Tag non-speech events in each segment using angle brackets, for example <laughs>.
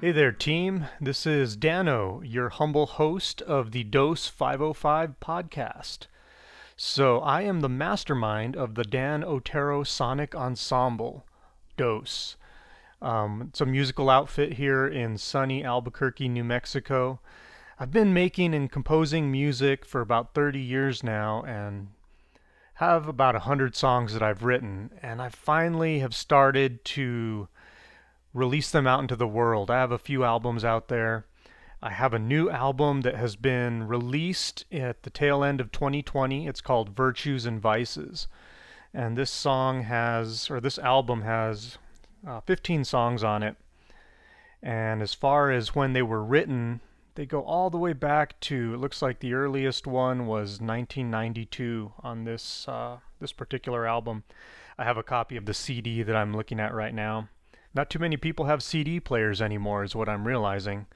Hey there, team. This is Dano, your humble host of the Dose 505 podcast. So, I am the mastermind of the Dan Otero Sonic Ensemble, Dose. Um, it's a musical outfit here in sunny Albuquerque, New Mexico. I've been making and composing music for about 30 years now and have about 100 songs that I've written, and I finally have started to release them out into the world. I have a few albums out there. I have a new album that has been released at the tail end of 2020. It's called Virtues and Vices. And this song has, or this album has uh, 15 songs on it. And as far as when they were written, they go all the way back to, it looks like the earliest one was 1992 on this, uh, this particular album. I have a copy of the CD that I'm looking at right now. Not too many people have CD players anymore, is what I'm realizing.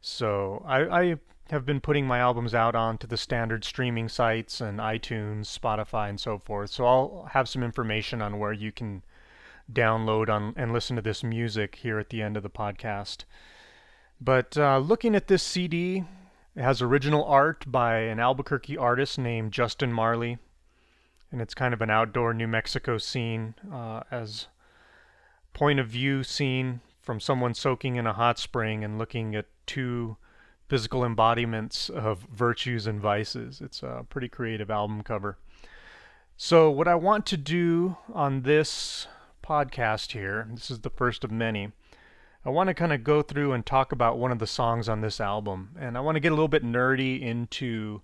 So I, I have been putting my albums out onto the standard streaming sites and iTunes, Spotify, and so forth. So I'll have some information on where you can download on and listen to this music here at the end of the podcast. But uh, looking at this CD, it has original art by an Albuquerque artist named Justin Marley, and it's kind of an outdoor New Mexico scene uh, as point of view scene from someone soaking in a hot spring and looking at two physical embodiments of virtues and vices. It's a pretty creative album cover. So, what I want to do on this podcast here, this is the first of many, I want to kind of go through and talk about one of the songs on this album. And I want to get a little bit nerdy into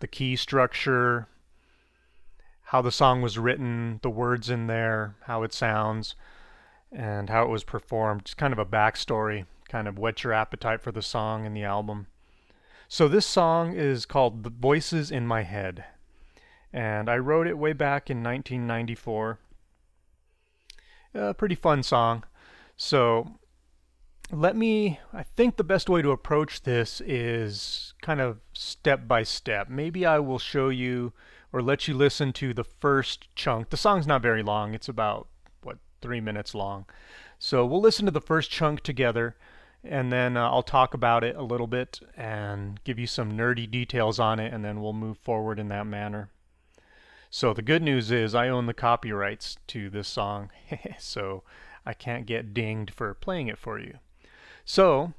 the key structure, how the song was written, the words in there, how it sounds and how it was performed. Just kind of a backstory, kind of whet your appetite for the song and the album. So this song is called The Voices in My Head. And I wrote it way back in 1994. A uh, pretty fun song. So let me, I think the best way to approach this is kind of step by step. Maybe I will show you or let you listen to the first chunk. The song's not very long, it's about three minutes long. So we'll listen to the first chunk together, and then uh, I'll talk about it a little bit and give you some nerdy details on it, and then we'll move forward in that manner. So the good news is I own the copyrights to this song, <laughs> so I can't get dinged for playing it for you. So,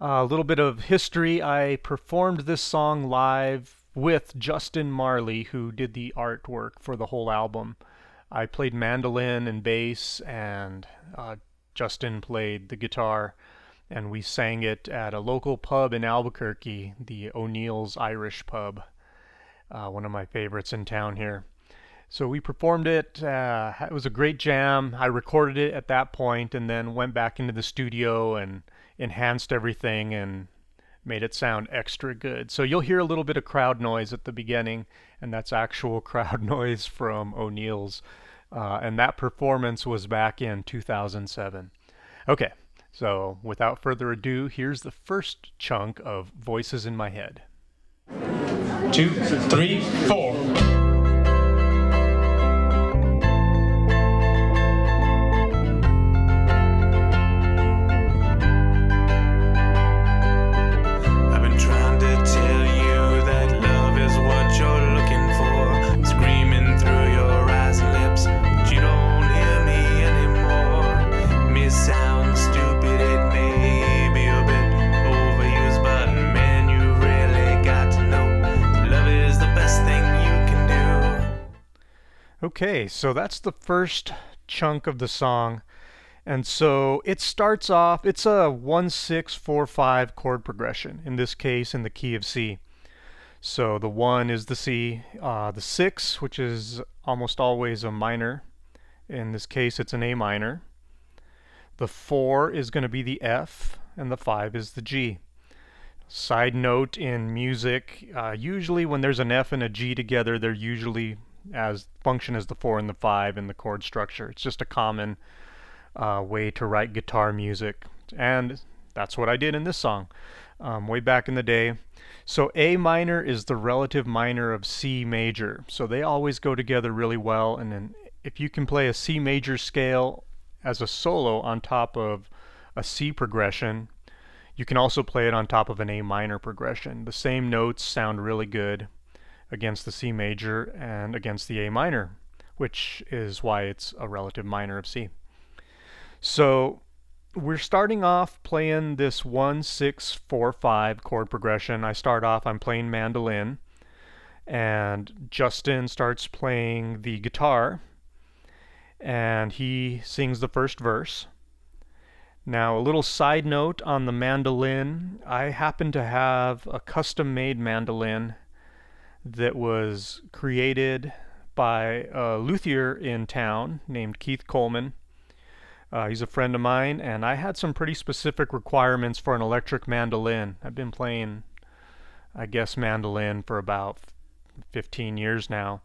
a little bit of history. I performed this song live with Justin Marley, who did the artwork for the whole album. I played mandolin and bass, and uh, Justin played the guitar, and we sang it at a local pub in Albuquerque, the O'Neill's Irish Pub, uh, one of my favorites in town here. So we performed it. Uh, it was a great jam. I recorded it at that point, and then went back into the studio and enhanced everything and made it sound extra good. So you'll hear a little bit of crowd noise at the beginning, and that's actual <laughs> crowd noise from O'Neill's uh, and that performance was back in 2007. Okay, so without further ado, here's the first chunk of Voices in My Head. Two, three, four. Okay, so that's the first chunk of the song. And so it starts off, it's a 1 6 4 5 chord progression, in this case in the key of C. So the 1 is the C, uh, the 6, which is almost always a minor. In this case, it's an A minor. The 4 is going to be the F, and the 5 is the G. Side note in music, uh, usually when there's an F and a G together, they're usually as function as the four and the five in the chord structure. It's just a common uh, way to write guitar music, and that's what I did in this song um, way back in the day. So A minor is the relative minor of C major, so they always go together really well. And then if you can play a C major scale as a solo on top of a C progression, you can also play it on top of an A minor progression. The same notes sound really good against the C major and against the A minor, which is why it's a relative minor of C. So we're starting off playing this 1 6 4 5 chord progression. I start off, I'm playing mandolin, and Justin starts playing the guitar, and he sings the first verse. Now, a little side note on the mandolin I happen to have a custom made mandolin that was created by a luthier in town named Keith Coleman. Uh, he's a friend of mine, and I had some pretty specific requirements for an electric mandolin. I've been playing, I guess, mandolin for about 15 years now,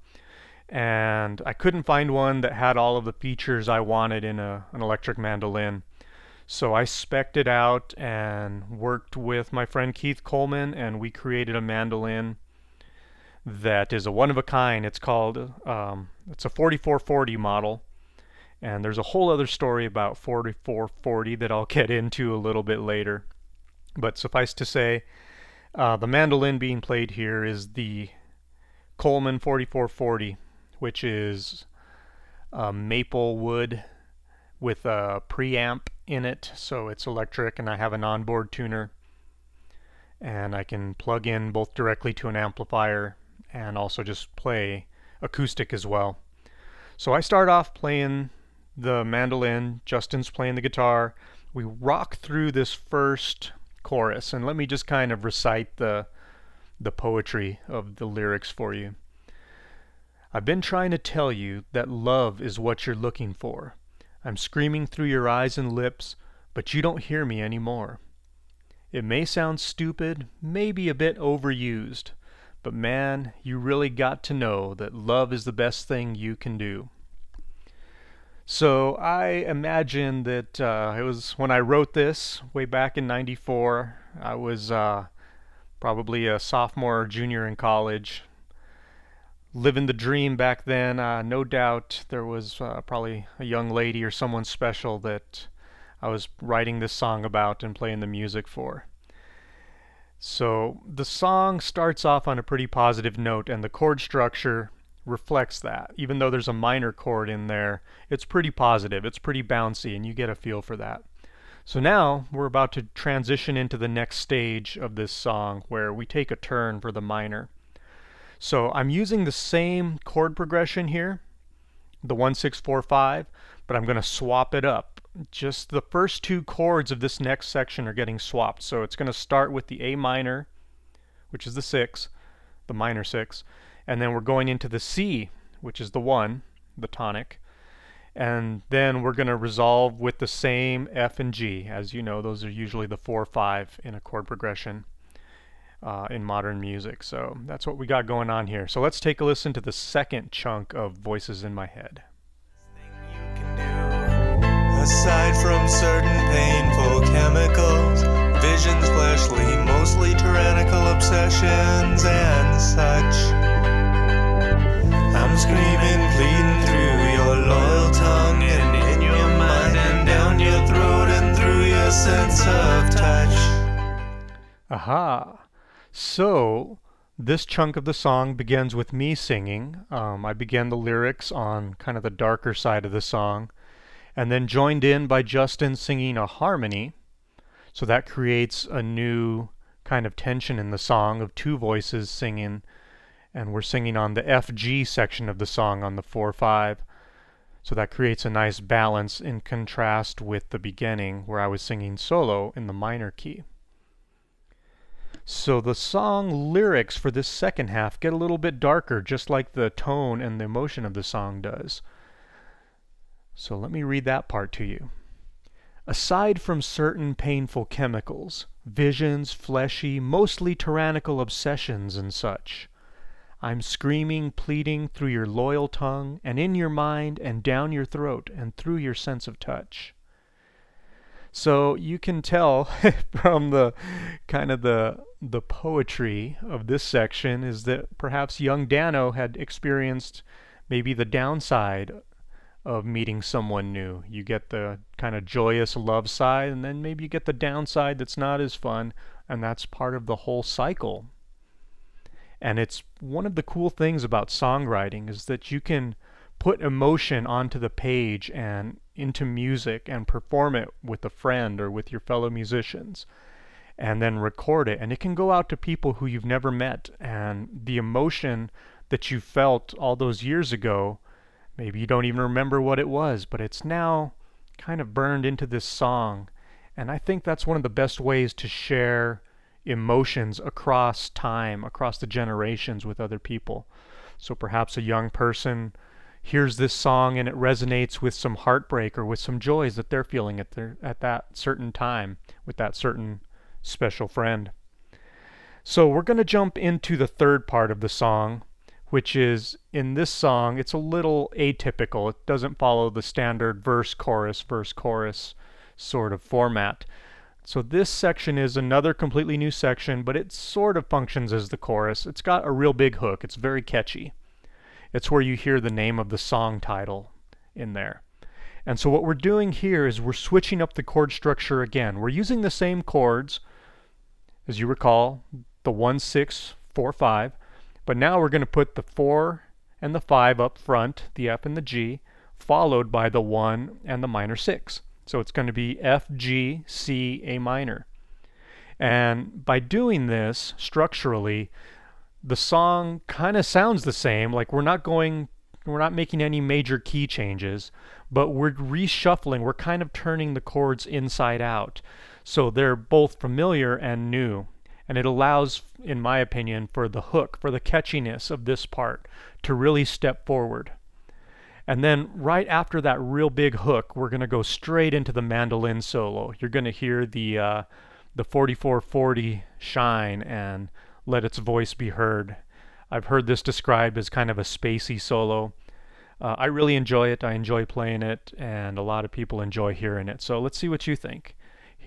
and I couldn't find one that had all of the features I wanted in a, an electric mandolin. So I specced it out and worked with my friend Keith Coleman, and we created a mandolin that is a one of a kind. It's called um, it's a 4440 model, and there's a whole other story about 4440 that I'll <laughs> get into a little bit later. But suffice to say, uh, the mandolin being played here is the Coleman 4440, which is maple wood with a preamp in it, so it's electric, and I have an onboard tuner. And I can plug in both directly to an amplifier and also just play acoustic as well. So I start off playing the mandolin, Justin's playing the guitar. We rock through this first chorus, and let me just kind of recite the the poetry of the lyrics for you. I've been trying to tell you that love is what you're looking for. I'm screaming through your eyes and lips, but you don't hear me anymore. It may sound stupid, maybe a bit overused, but man, you really got to know that love is the best thing you can do. So I imagine that uh, it was when I wrote this way back in '94. I was uh, probably a sophomore or junior in college, living the dream back then. Uh, no doubt there was uh, probably a young lady or someone special that I was writing this song about and playing the music for. So the song starts off on a pretty positive note, and the chord structure reflects that. Even though there's a minor chord in there, it's pretty positive, it's pretty bouncy, and you get a feel for that. So now we're about to transition into the next stage of this song where we take a turn for the minor. So I'm using the same chord progression here, the 1645, but I'm going to swap it up. Just the first two chords of this next section are getting swapped. So it's going to start with the A minor, which is the 6, the minor 6, and then we're going into the C, which is the 1, the tonic. And then we're going to resolve with the same F and G. As you know, those are usually the 4 5 in a chord progression uh, in modern music. So that's what we got going on here. So let's take a listen to the second chunk of Voices in My Head. Aside from certain painful chemicals, visions fleshly, mostly tyrannical obsessions and such. I'm screaming, pleading through your loyal tongue and in your mind and down your throat and through your sense of touch. Aha. So, this chunk of the song begins with me singing. Um, I began the lyrics on kind of the darker side of the song, and then joined in by Justin singing a harmony. So that creates a new kind of tension in the song of two voices singing, and we're singing on the F G section of the song on the 4 5. So that creates a nice balance in contrast with the beginning where I was singing solo in the minor key. So the song lyrics for this second half get a little bit darker, just like the tone and the emotion of the song does. So let me read that part to you. Aside from certain painful chemicals, visions, fleshy, mostly tyrannical obsessions and such, I'm screaming, pleading through your loyal tongue, and in your mind, and down your throat, and through your sense of touch. So you can tell <laughs> from the kind of the the poetry of this section is that perhaps young Dano had experienced maybe the downside of meeting someone new. You get the kind of joyous love side, and then maybe you get the downside that's not as fun, and that's part of the whole cycle. And it's one of the cool things about songwriting is that you can put emotion onto the page and into music and perform it with a friend or with your fellow musicians and then record it and it can go out to people who you've never met and the emotion that you felt all those years ago maybe you don't even remember what it was but it's now kind of burned into this song. And I think that's one of the best ways to share emotions across time across the generations with other people. So perhaps a young person hears this song and it resonates with some heartbreak or with some joys that they're feeling at their at that certain time with that certain special friend. So we're going to jump into the third part of the song, which is in this song, it's a little atypical. It doesn't follow the standard verse chorus verse chorus sort of format. So this section is another completely new section, but it sort of functions as the chorus. It's got a real big hook. It's very catchy. It's where you hear the name of the song title in there. And so what we're doing here is we're switching up the chord structure again. We're using the same chords, as you recall, the 1, 6, 4, 5, but now we're going to put the 4 and the 5 up front, the F and the G, followed by the 1 and the minor 6. So it's going to be F, G, C, A minor. And by doing this structurally, the song kind of sounds the same. Like we're not going, we're not making any major key changes, but we're reshuffling. We're kind of turning the chords inside out. So they're both familiar and new. And it allows, in my opinion, for the hook, for the catchiness of this part to really step forward. And then right after that real big hook, we're going to go straight into the mandolin solo. You're going to hear the uh, the 4440 shine and let its voice be heard. I've heard this described as kind of a spacey solo. Uh, I really enjoy it. I enjoy playing it, and a lot of people enjoy hearing it. So let's see what you think.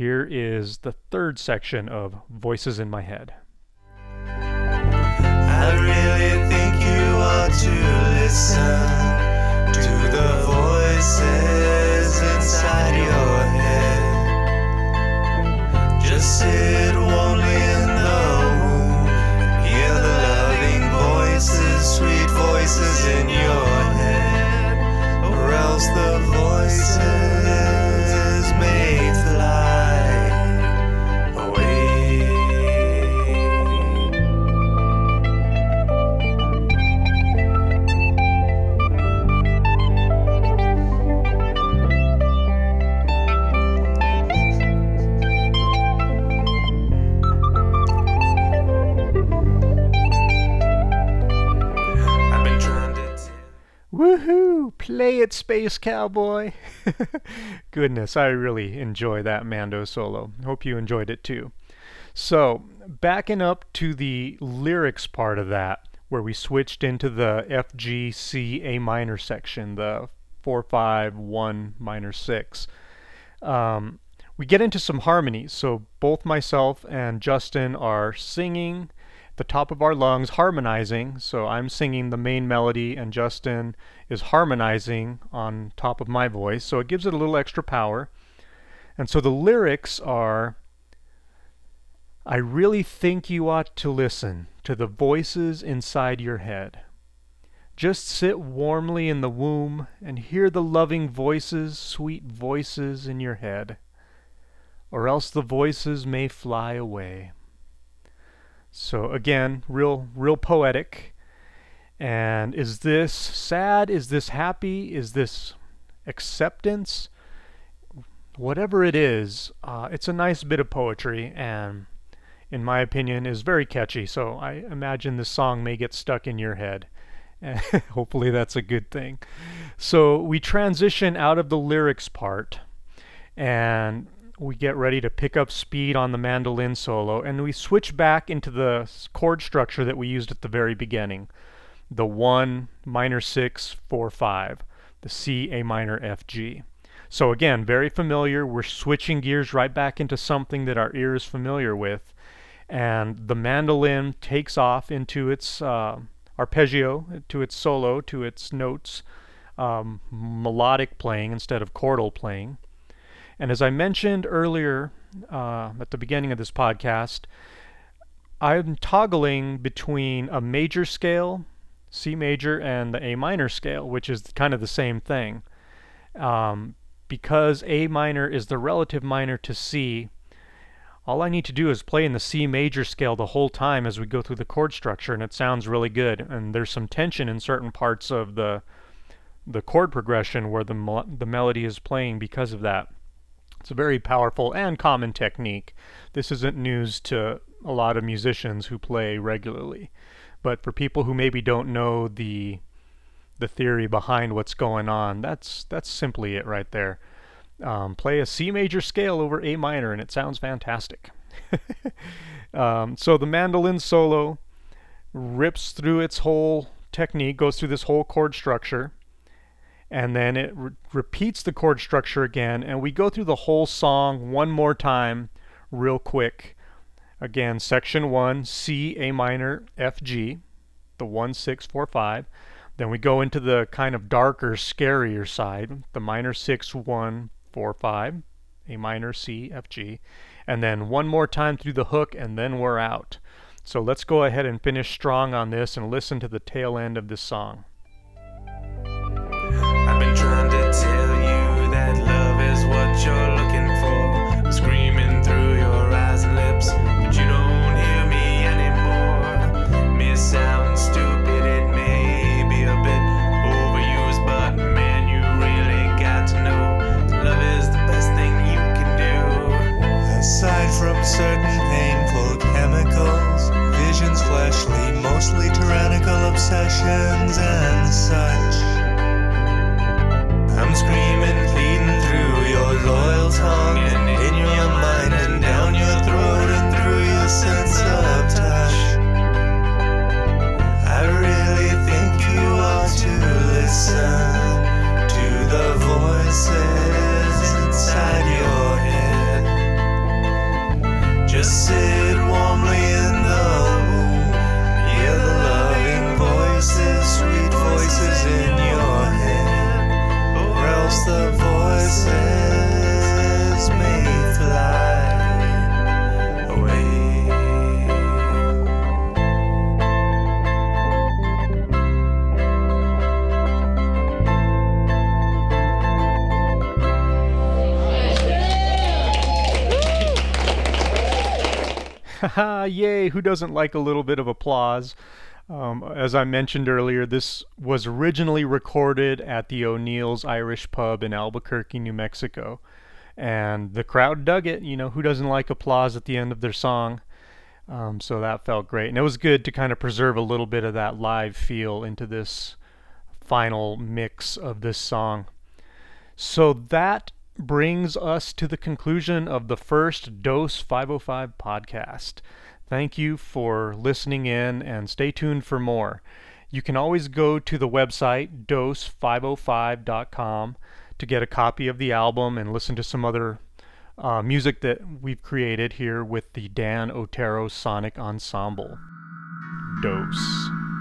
Here is the third section of Voices in My Head. I really think you ought to listen to the voices inside your head. Just sit warmly in the hear the loving voices, sweet voices in your head, or else the it, Space Cowboy! <laughs> Goodness, I really enjoy that Mando solo. Hope you enjoyed it too. So, backing up to the lyrics part of that, where we switched into the F, G, C, A minor section, the 4, 5, 1 minor 6. Um, we get into some harmonies. So, both myself and Justin are singing the top of our lungs, harmonizing. So, I'm singing the main melody, and Justin is harmonizing on top of my voice. So, it gives it a little extra power. And so, the lyrics are I really think you ought to listen to the voices inside your head. Just sit warmly in the womb and hear the loving voices, sweet voices in your head, or else the voices may fly away. So again, real real poetic. And is this sad? Is this happy? Is this acceptance? Whatever it is, uh, it's a nice bit of poetry and in my opinion, is very catchy. So I imagine this song may get stuck in your head. <laughs> Hopefully, that's a good thing. So we transition out of the lyrics part and we get ready to pick up speed on the mandolin solo and we switch back into the chord structure that we used at the very beginning. The 1 minor 6 4 5 the C A minor F G. So again very familiar. We're switching gears right back into something that our ear is familiar with. And the mandolin takes off into its uh, arpeggio, to its solo, to its notes, um, melodic playing instead of chordal playing. And as I mentioned earlier uh, at the beginning of this podcast, I'm toggling between a major scale, C major, and the A minor scale, which is kind of the same thing. Um, because A minor is the relative minor to C, all I need to do is play in the C major scale the whole time as we go through the chord structure, and it sounds really good. And there's some tension in certain parts of the the chord progression where the the melody is playing because of that. It's a very powerful and common technique. This isn't news to a lot of musicians who play regularly, but for people who maybe don't know the the theory behind what's going on, that's that's simply it right there. Um, play a C major scale over A minor, and it sounds fantastic. <laughs> um, so the mandolin solo rips through its whole technique, goes through this whole chord structure, and then it re- repeats the chord structure again, and we go through the whole song one more time, real quick. Again, section one, C, A minor, F, G, the one, six, four, five. Then we go into the kind of darker, scarier side, the minor six, one, four, five, A minor, C, F, G, and then one more time through the hook, and then we're out. So let's go ahead and finish strong on this and listen to the tail end of this song. Certain painful chemicals, visions fleshly, mostly tyrannical obsessions and such. Haha, yay! Who doesn't like a little bit of applause? Um, as I mentioned earlier, this was originally recorded at the O'Neill's Irish Pub in Albuquerque, New Mexico. And the crowd dug it. You know, who doesn't like applause at the end of their song? Um, so that felt great. And it was good to kind of preserve a little bit of that live feel into this final mix of this song. So that brings us to the conclusion of the first Dose 505 podcast. Thank you for listening in and stay tuned for more. You can always go to the website dose505.com to get a copy of the album and listen to some other uh, music that we've created here with the Dan Otero Sonic Ensemble. Dose.